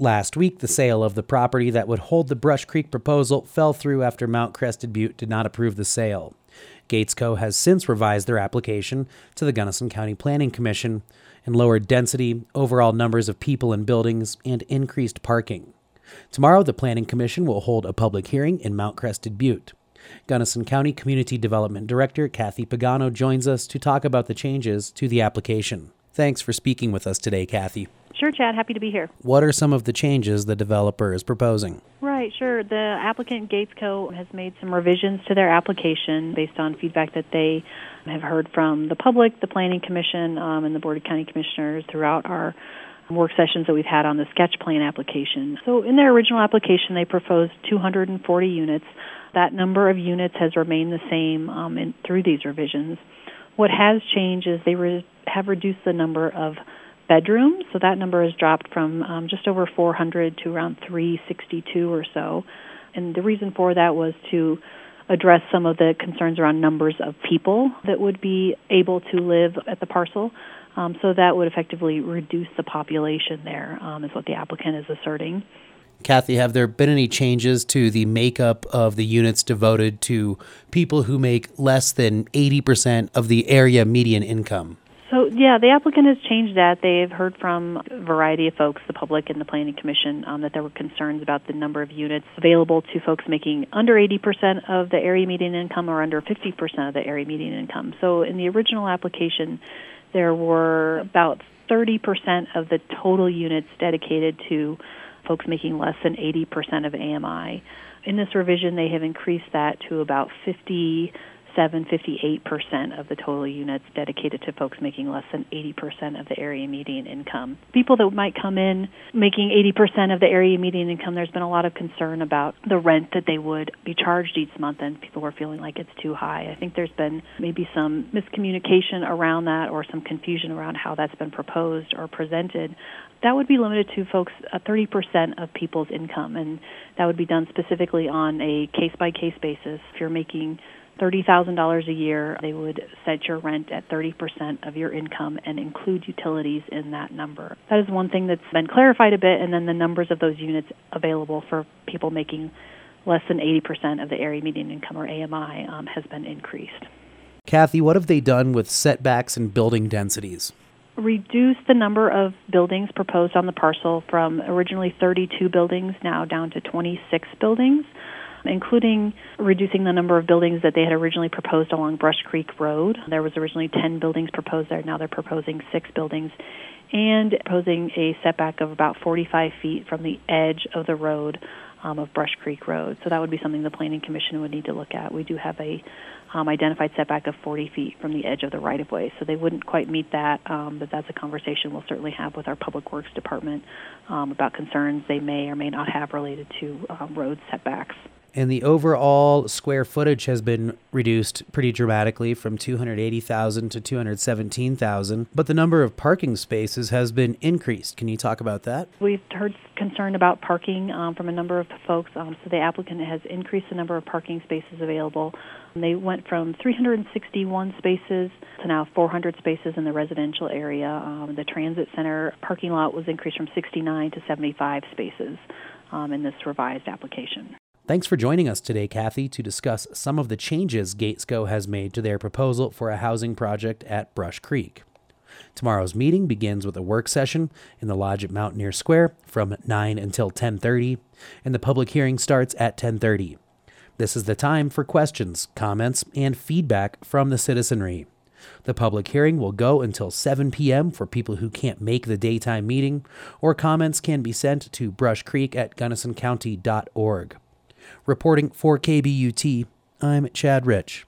Last week, the sale of the property that would hold the Brush Creek proposal fell through after Mount Crested Butte did not approve the sale. Gatesco has since revised their application to the Gunnison County Planning Commission and lowered density, overall numbers of people and buildings, and increased parking. Tomorrow, the Planning Commission will hold a public hearing in Mount Crested Butte. Gunnison County Community Development Director Cathie Pagano joins us to talk about the changes to the application. Thanks for speaking with us today, Cathie. Sure, Chad. Happy to be here. What are some of the changes the developer is proposing? Right, sure. The applicant Gatesco has made some revisions to their application based on feedback that they have heard from the public, the Planning Commission, um, and the Board of County Commissioners throughout our work sessions that we've had on the sketch plan application. So, in their original application, they proposed 240 units. That number of units has remained the same um, in, through these revisions. What has changed is they re- have reduced the number of bedrooms, so that number has dropped from um, just over 400 to around 362 or so. And the reason for that was to address some of the concerns around numbers of people that would be able to live at the parcel. Um, so that would effectively reduce the population there, um, is what the applicant is asserting. Cathie, have there been any changes to the makeup of the units devoted to people who make less than 80% of the area median income? So, yeah, the applicant has changed that. They've heard from a variety of folks, the public and the Planning Commission, um, that there were concerns about the number of units available to folks making under 80% of the area median income or under 50% of the area median income. So, in the original application, there were about 30% of the total units dedicated to folks making less than 80% of AMI. In this revision, they have increased that to about 50 57, 58% of the total units dedicated to folks making less than 80% of the area median income. People that might come in making 80% of the area median income, there's been a lot of concern about the rent that they would be charged each month, and people were feeling like it's too high. I think there's been maybe some miscommunication around that or some confusion around how that's been proposed or presented. That would be limited to folks, uh, 30% of people's income, and that would be done specifically on a case by case basis. If you're making $30,000 a year, they would set your rent at 30% of your income and include utilities in that number. That is one thing that's been clarified a bit, and then the numbers of those units available for people making less than 80% of the area median income or AMI um, has been increased. Cathie, what have they done with setbacks and building densities? Reduce the number of buildings proposed on the parcel from originally 32 buildings now down to 26 buildings including reducing the number of buildings that they had originally proposed along Brush Creek Road. There was originally 10 buildings proposed there. Now they're proposing six buildings and proposing a setback of about 45 feet from the edge of the road um, of Brush Creek Road. So that would be something the Planning Commission would need to look at. We do have a um, identified setback of 40 feet from the edge of the right of way, so they wouldn't quite meet that. Um, but that's a conversation we'll certainly have with our Public Works Department um, about concerns they may or may not have related to um, road setbacks and the overall square footage has been reduced pretty dramatically from 280,000 to 217,000, but the number of parking spaces has been increased. Can you talk about that? We've heard concern about parking um, from a number of folks, um, so the applicant has increased the number of parking spaces available. They went from 361 spaces to now 400 spaces in the residential area. Um, the transit center parking lot was increased from 69 to 75 spaces um, in this revised application. Thanks for joining us today, Cathie, to discuss some of the changes Gatesco has made to their proposal for a housing project at Brush Creek. Tomorrow's meeting begins with a work session in the lodge at Mountaineer Square from 9 until 10:30, and the public hearing starts at 10:30. This is the time for questions, comments, and feedback from the citizenry. The public hearing will go until 7 p.m. for people who can't make the daytime meeting, or comments can be sent to brushcreek at gunnisoncounty.org. Reporting for KBUT, I'm Chad Rich.